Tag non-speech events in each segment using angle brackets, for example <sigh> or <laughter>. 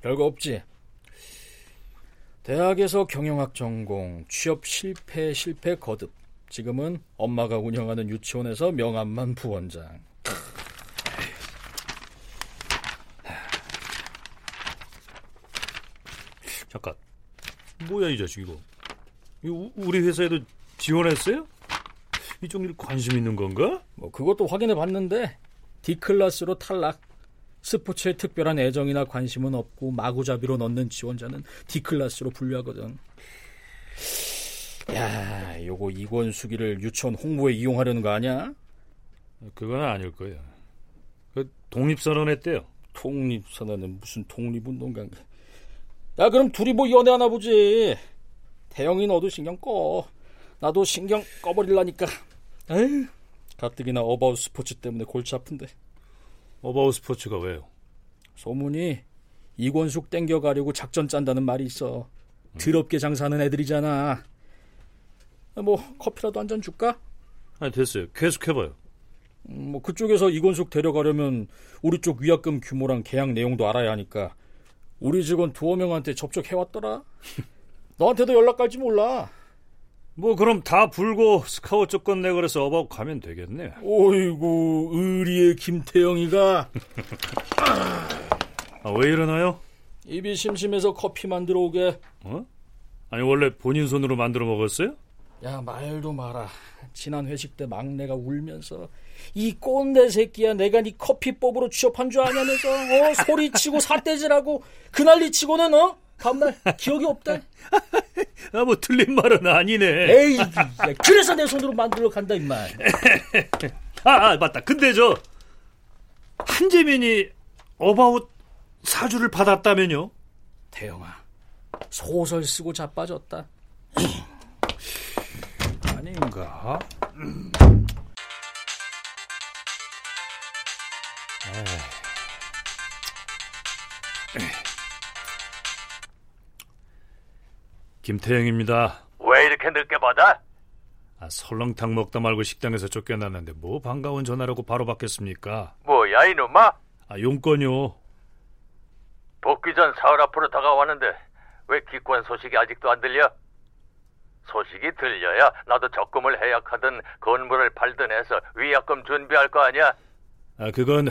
별거 없지. 대학에서 경영학 전공, 취업 실패, 실패 거듭. 지금은 엄마가 운영하는 유치원에서 명함만 부원장. 잠깐. 뭐야 이 자식 이거. 이거 우리 회사에도 지원했어요? 이쪽 일 관심 있는 건가? 뭐 그것도 확인해 봤는데 D클래스로 탈락. 스포츠에 특별한 애정이나 관심은 없고 마구잡이로 넣는 지원자는 D클래스로 분류하거든. 야, 요거 이권수기를 유치원 홍보에 이용하려는 거 아니야? 그건 아닐 거예요. 그 독립선언 했대요. 독립선언은 무슨 독립운동가. 야, 그럼 둘이 뭐 연애하나 보지. 태영이 너도 신경 꺼. 나도 신경 꺼버릴라니까. 에휴, 가뜩이나 어바웃 스포츠 때문에 골치 아픈데. 어바웃 스포츠가 왜요? 소문이 이권숙 땡겨가려고 작전 짠다는 말이 있어. 더럽게 장사하는 애들이잖아. 뭐 커피라도 한 잔 줄까? 아니 됐어요. 계속해봐요. 음, 뭐 그쪽에서 이권숙 데려가려면 우리 쪽 위약금 규모랑 계약 내용도 알아야 하니까 우리 직원 두어 명한테 접촉해왔더라. <laughs> 너한테도 연락 갈지 몰라. 뭐 그럼 다 불고 스카우트 조건 내그래서 어바웃 가면 되겠네. 어이구 의리의 김태영이가 아, 왜 이러나요? 입이 심심해서 커피 만들어 오게. 어? 아니 원래 본인 손으로 만들어 먹었어요? 야 말도 마라. 지난 회식 때 막내가 울면서 이 꼰대 새끼야 내가 네 커피 뽑으러 취업한 줄 아냐면서 어 소리치고 삿대질하고 그 난리치고는 어 다음날 기억이 없다. <laughs> 아 뭐 틀린 말은 아니네. 에이 야, 그래서 내 손으로 만들러 간다 임마. <laughs> 아, 아 맞다. 근데 저 한재민이 어바웃 사주를 받았다면요? 태영아 소설 쓰고 자빠졌다. <clears throat> 아닌가? <clears throat> 김태영입니다. 왜 이렇게 늦게 받아? 아, 설렁탕 먹다 말고 식당에서 쫓겨났는데 뭐 반가운 전화라고 바로 받겠습니까? 뭐야 이놈아? 아, 용건요. 복귀 전 사흘 앞으로 다가왔는데 왜 기권 소식이 아직도 안 들려? 소식이 들려야 나도 적금을 해약하든 건물을 팔든 해서 위약금 준비할 거 아니야? 아, 그건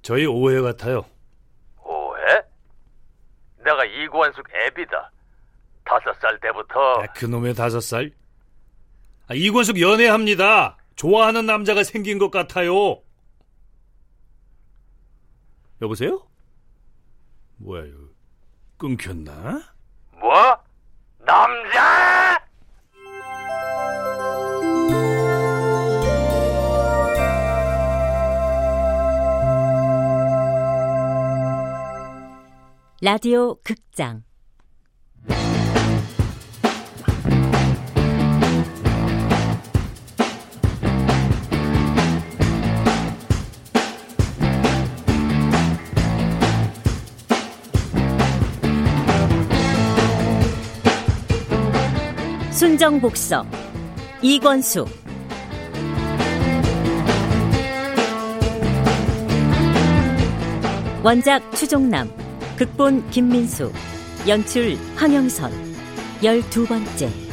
저희 오해 같아요. 오해? 내가 이구원숙 애비다. 다섯 살 때부터 아, 그놈의 다섯 살? 아, 이권숙 연애합니다. 좋아하는 남자가 생긴 것 같아요. 여보세요? 뭐야, 이거. 끊겼나? 뭐? 남자? 라디오 극장 순정복서 이권수. 원작 추종남 극본 김민수 연출 황영선. 열두 번째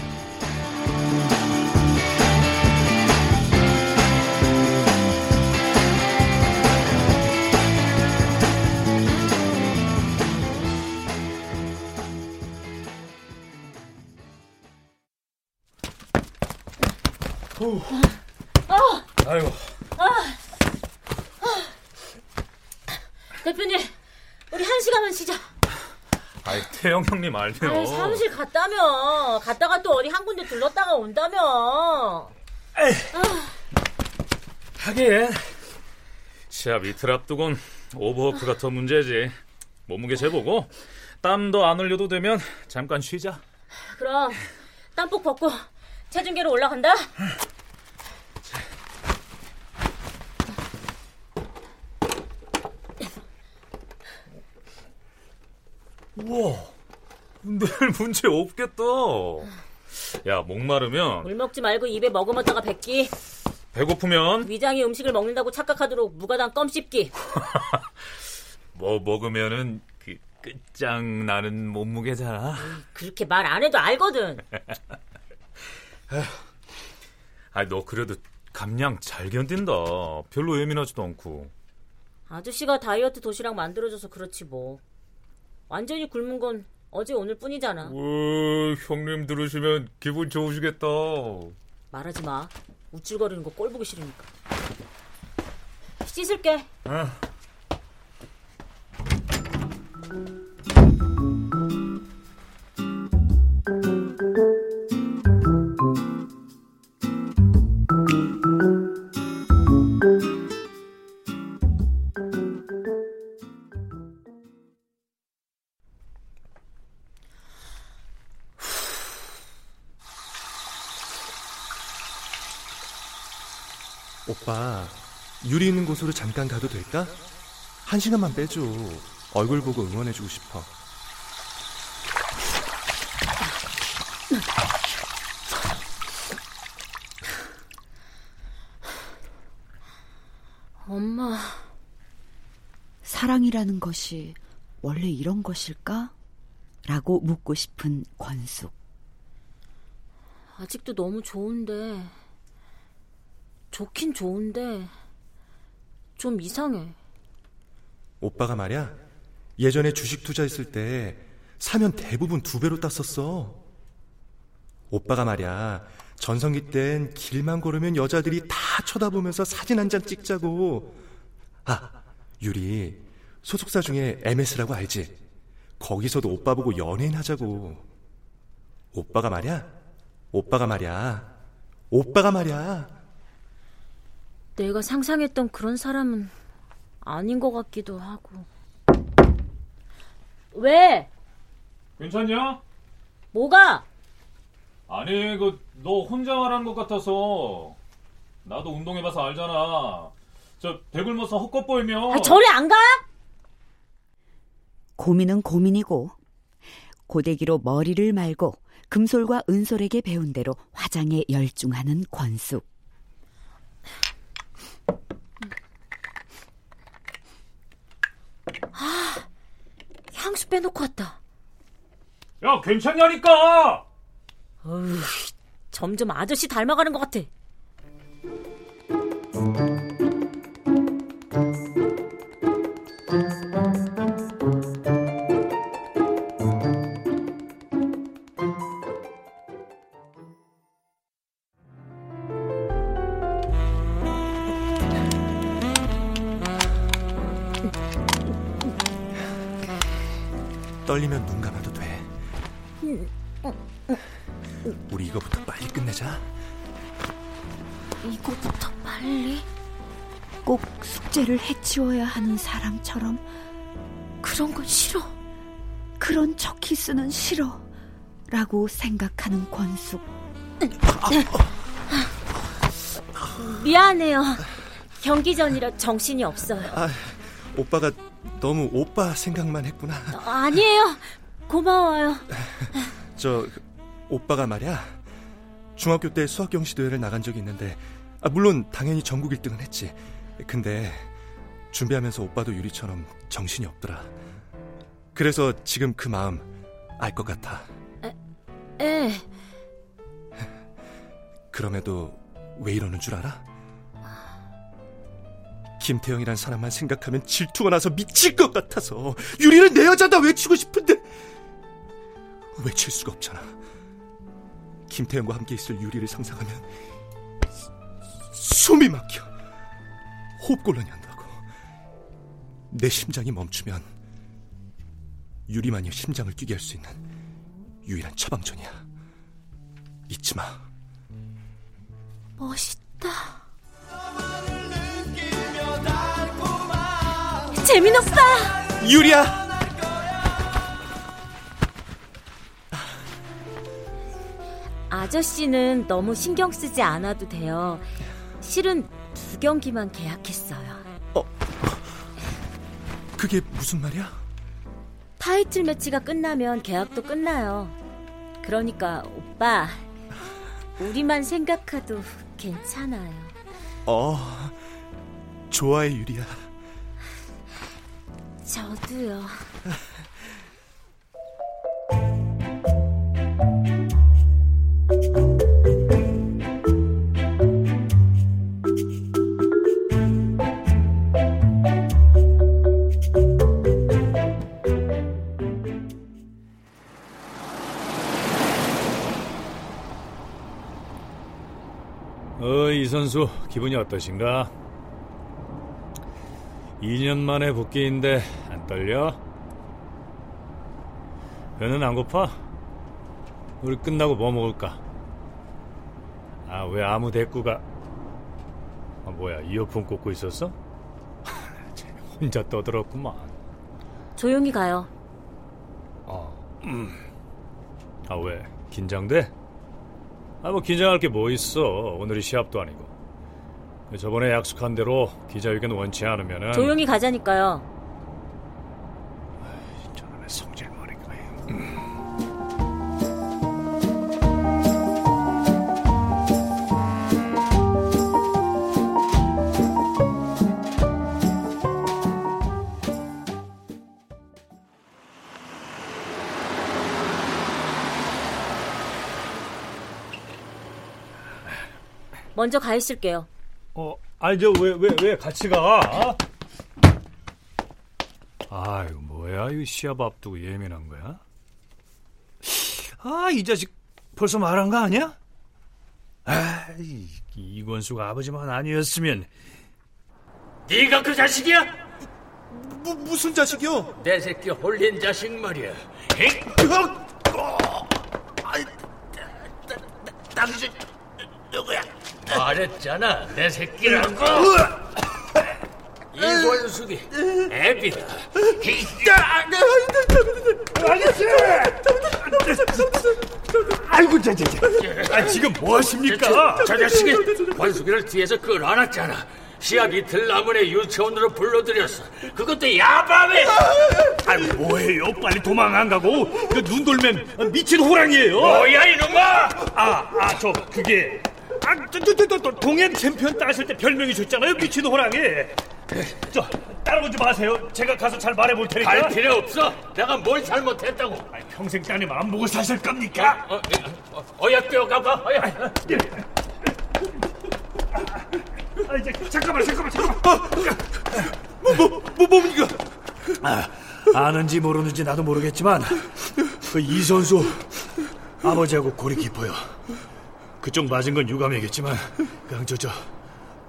아이고 대표님, 우리 한 시간만 쉬자. 아이, 태영 형님 알면. 아이, 사무실 갔다며. 갔다가 또 어디 한 군데 들렀다가 온다며. 하긴. 시합 이틀 앞두곤 오버워크가 더 문제지. 몸무게 재보고 땀도 안 흘려도 되면 잠깐 쉬자. 그럼 땀복 벗고 체중계로 올라간다. 우와, 늘 문제 없겠다. 야, 목마르면, 물 먹지 말고 입에 머금었다가 뱉기. 배고프면, 위장이 음식을 먹는다고 착각하도록 무가당 껌 씹기. <laughs> 뭐 먹으면은, 그, 끝장나는 몸무게잖아. 그렇게 말 안 해도 알거든. <laughs> 아, 너 그래도 감량 잘 견딘다. 별로 예민하지도 않고. 아저씨가 다이어트 도시락 만들어줘서 그렇지 뭐. 완전히 굶은 건 어제 오늘 뿐이잖아. 오, 형님 들으시면 기분 좋으시겠다. 말하지 마. 우쭐거리는 거 꼴 보기 싫으니까. 씻을게. 아. 오빠, 유리 있는 곳으로 잠깐 가도 될까? 한 시간만 빼줘. 얼굴 보고 응원해주고 싶어. 엄마. 사랑이라는 것이 원래 이런 것일까? 라고 묻고 싶은 권숙. 아직도 너무 좋은데. 좋긴 좋은데. 좀 이상해. 오빠가 말이야, 예전에 주식 투자했을 때 사면 대부분 두 배로 땄었어. 오빠가 말이야, 전성기 땐 길만 걸으면 여자들이 다 쳐다보면서 사진 한 장 찍자고. 아, 유리, 소속사 중에 MS라고 알지? 거기서도 오빠 보고 연예인 하자고. 오빠가 말이야, 오빠가 말이야, 오빠가 말이야. 내가 상상했던 그런 사람은 아닌 것 같기도 하고. 왜? 괜찮냐? 뭐가? 아니, 그, 너 혼자 말하는 것 같아서. 나도 운동해봐서 알잖아. 저, 배굴면서 헛것 보이면. 아, 저리 안 가? 고민은 고민이고 고데기로 머리를 말고 금솔과 은솔에게 배운 대로 화장에 열중하는 권숙. 향수 빼놓고 왔다. 야, 괜찮냐니까! 어휴, 점점 아저씨 닮아가는 것 같아. 감아도 돼. 우리 이거부터 빨리 끝내자. 이거부터 빨리? 꼭 숙제를 해치워야 하는 사람처럼 그런 건 싫어. 그런 첫 키스는 싫어. 라고 생각하는 권숙. 미안해요. 경기 전이라 정신이 없어요. 아, 오빠가 너무 오빠 생각만 했구나. 아니에요. 고마워요. <laughs> 저 그, 오빠가 말이야 중학교 때 수학 경시 대회를 나간 적이 있는데 아, 물론 당연히 전국 1등은 했지. 근데 준비하면서 오빠도 유리처럼 정신이 없더라. 그래서 지금 그 마음 알 것 같아. 에, <laughs> 그럼에도 왜 이러는 줄 알아? 김태형이란 사람만 생각하면 질투가 나서 미칠 것 같아서 유리는 내 여자다 외치고 싶은데 외칠 수가 없잖아. 김태형과 함께 있을 유리를 상상하면 숨이 막혀 호흡곤란이 한다고. 내 심장이 멈추면 유리만이 심장을 뛰게 할 수 있는 유일한 처방전이야. 잊지 마. 멋있다. 재민 오빠! 유리야! 아저씨는 너무 신경 쓰지 않아도 돼요. 실은 두 경기만 계약했어요. 그게 무슨 말이야? 타이틀 매치가 끝나면 계약도 끝나요. 그러니까 오빠, 우리만 생각해도 괜찮아요. 어, 좋아해, 유리야. 저도요. 선수 기분이 어떠신가? 2년 만에 복귀인데 안 떨려? 배는 안 고파? 우리 끝나고 뭐 먹을까? 아, 왜 아무 대꾸가... 아, 뭐야, 이어폰 꽂고 있었어? <laughs> 혼자 떠들었구만. 조용히 가요. 아, 음. 아, 왜? 긴장돼? 아, 뭐 긴장할 게 뭐 있어. 오늘이 시합도 아니고. 저번에 약속한 대로 기자회견 원치 않으면은 조용히 가자니까요. 저놈의 성질 머리가 먼저 가 있을게요. 어, 아니 저 왜 왜 왜 같이 가? 아이고 뭐야 이 시합 앞두고 예민한 거야? 아 이 자식 벌써 말한 거 아니야? 아 이권수가 아버지만 아니었으면 네가 그 자식이야? 무, 무슨 자식이요? 내 새끼 홀린 자식 말이야. 당신 누구야? 말했잖아, 내 새끼라고. 이권숙이 애비다. 아이고 저저저 아 지금 뭐 하십니까? 저 자식이 권숙이를 뒤에서 끌어안았잖아. 시합 이틀 남은 애 유치원으로 불러들였어. 그것도 야밤에. 아 뭐해요? 빨리 도망 안 가고 그 눈 돌면 미친 호랑이에요. 뭐야 이놈아! 아, 아, 저 그게 아, 저, 저, 저, 저, 동행 챔피언 따실 때 별명이 줬잖아요, 미친 호랑이. 저 따라오지 마세요. 제가 가서 잘 말해볼 테니까. 갈 필요 없어. 내가 뭘 잘못했다고. 아이, 평생 따님 안 보고 사실 겁니까? 어, 어, 어 야 뛰어가봐. 어야. 아, 이제 잠깐만, 잠깐만, 잠깐만. 뭐, 뭐, 뭡니까? 아, 아는지 모르는지 나도 모르겠지만 그 이 선수 아버지하고 골이 깊어요. 그쪽 맞은 건 유감이겠지만 그냥 저저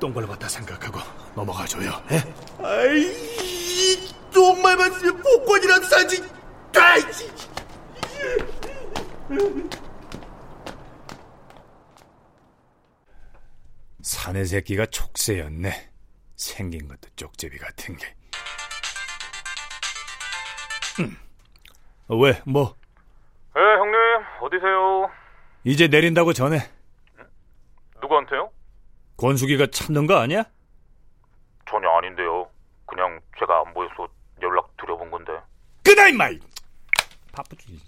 똥벌 봤다 생각하고 넘어가줘요. 예? 아이, 똥말만 쓰면 복권이라도 사지. 아이, 사내 새끼가 촉새였네. 생긴 것도 쪽제비 같은 게. 음. 어, 왜? 뭐? 네, 형님, 어디세요? 이제 내린다고 전해. 누구한테요? 권숙이가 참는 거 아니야? 전혀 아닌데요. 그냥 제가 안 보여서 연락 드려본 건데. 끄다 임마! 바쁘지.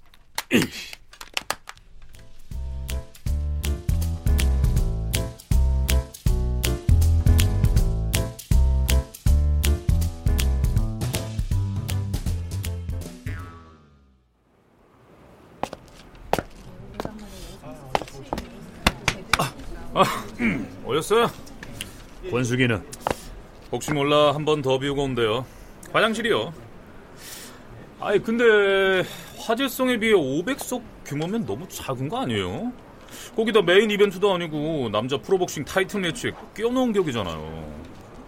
오셨어요? 권숙이는 혹시 몰라 한 번 더 비우고 온대요. 화장실이요. 아니 근데 화제성에 비해 500석 규모면 너무 작은 거 아니에요? 거기다 메인 이벤트도 아니고 남자 프로복싱 타이틀 매치에 끼워넣은 격이잖아요.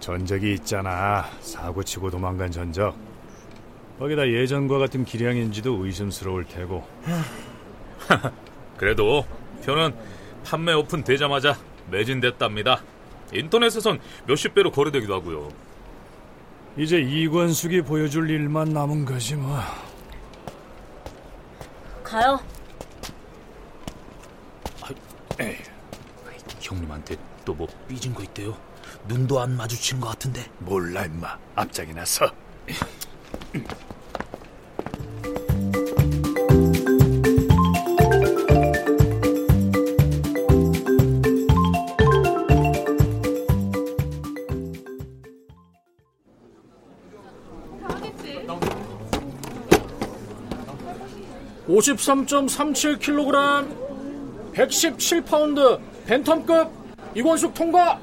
전적이 있잖아. 사고 치고 도망간 전적. 거기다 예전과 같은 기량인지도 의심스러울 테고. <laughs> 그래도 표는 판매 오픈 되자마자 매진됐답니다. 인터넷에선 몇십 배로 거래되기도 하고요. 이제 이권숙이 보여줄 일만 남은 거지 뭐. 가요. 에이, 형님한테 또 뭐 삐진 거 있대요? 눈도 안 마주친 것 같은데. 몰라 임마. 앞장이 나서. (53.37 킬로그램) (117파운드) 벤텀급 이권숙 통과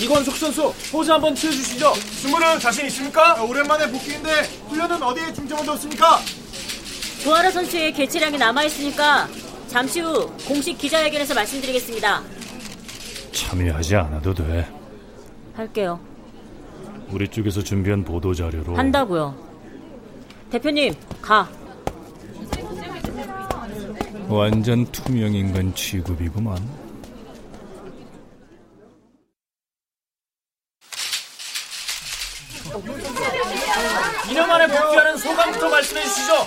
이권숙 선수 포즈 한번 취해주시죠 승부는 자신 있습니까? 오랜만에 복귀인데 훈련은 어디에 중점을 뒀습니까? 조아라 선수의 개체량이 남아있으니까 잠시 후 공식 기자회견에서 말씀드리겠습니다. 참여하지 않아도 돼. 할게요. 우리 쪽에서 준비한 보도 자료로 한다고요. 대표님, 가. 완전 투명 인간 취급이구만.2년 만에 복귀하는 소감부터 말씀해 주시죠.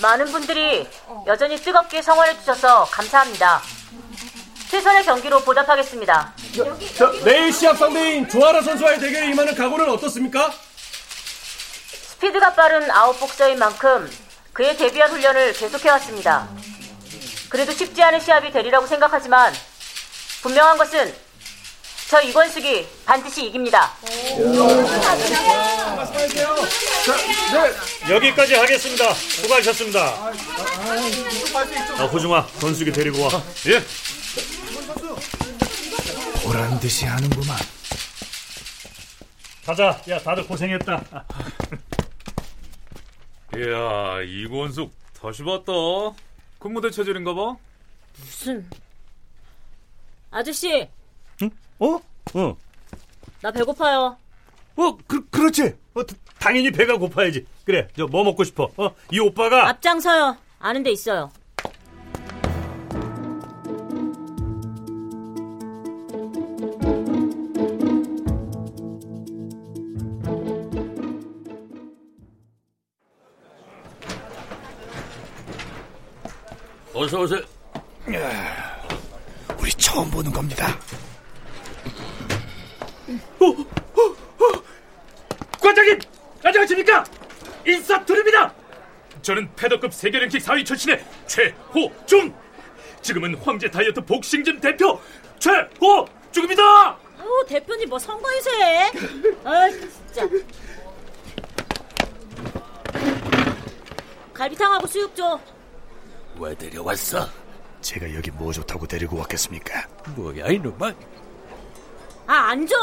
많은 분들이 여전히 뜨겁게 성원해 주셔서 감사합니다. 최선의 경기로 보답하겠습니다. 자, 내일 시합 상대인 조아라 선수와의 대결에 임하는 각오는 어떻습니까? 스피드가 빠른 아웃 복서인 만큼 그의 데뷔한 훈련을 계속해왔습니다. 그래도 쉽지 않은 시합이 되리라고 생각하지만 분명한 것은 저 이권숙이 반드시 이깁니다. 여기까지 하겠습니다. 수고하셨습니다. 아, 호중아, 건숙이 데리고 와. 예. 보란 듯이 하는구만. 가자. 야, 다들 고생했다. <laughs> 이야, 이권숙 다시 봤다. 큰 무대 체질인가 봐. 무슨 아저씨, 어? 어. 나 배고파요. 어, 그, 그렇지. 어, 당연히 배가 고파야지. 그래, 저 뭐 먹고 싶어? 어, 이 오빠가 앞장서요. 아는 데 있어요. 어서 오세요. 우리 처음 보는 겁니다. 과장님, 안녕하십니까? 인사드립니다. 저는 패더급 세계 랭킹 4위 출신의 최호중. 지금은 황제 다이어트 복싱진 대표 최호중입니다. 어, 대표님 뭐 선거유세? 아, 진짜. 갈비탕하고 수육 줘. 왜 데려왔어? 제가 여기 뭐 좋다고 데리고 왔겠습니까? 뭐야 이놈아? 아, 안 줘?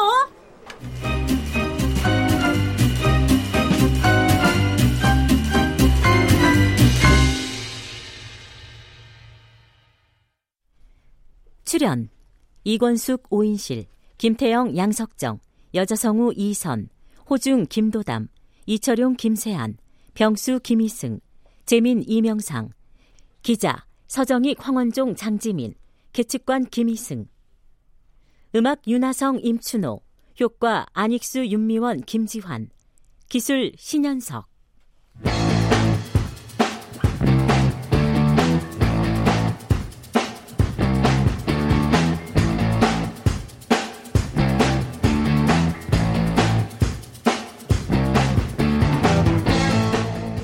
출연 이권숙 오인실, 김태영 양석정, 여자성우 이선, 호중 김도담, 이철용 김세한, 병수 김희승, 재민 이명상, 기자 서정익 황원종 장지민, 계측관 김희승, 음악 윤하성 임춘호, 효과 안익수 윤미원 김지환, 기술 신현석.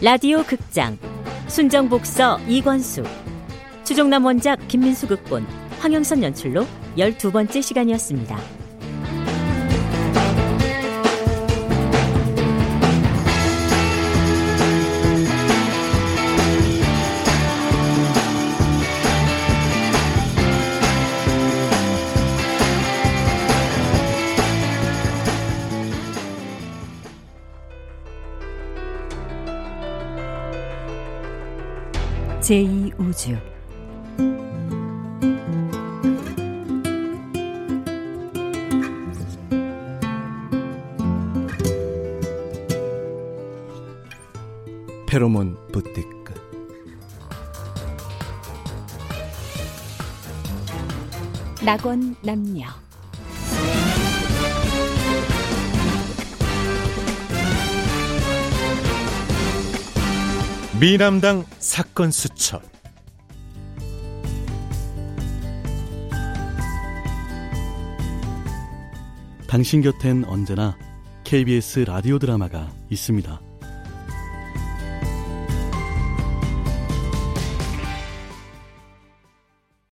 라디오 극장 순정복서 이권수 추종남 원작 김민수 극본 황영선 연출로 12번째 시간이었습니다. 제2우주. 페로몬 부티크. 낙원 남녀 미남당 사건 수첩 당신 곁엔 언제나 KBS 라디오 드라마가 있습니다.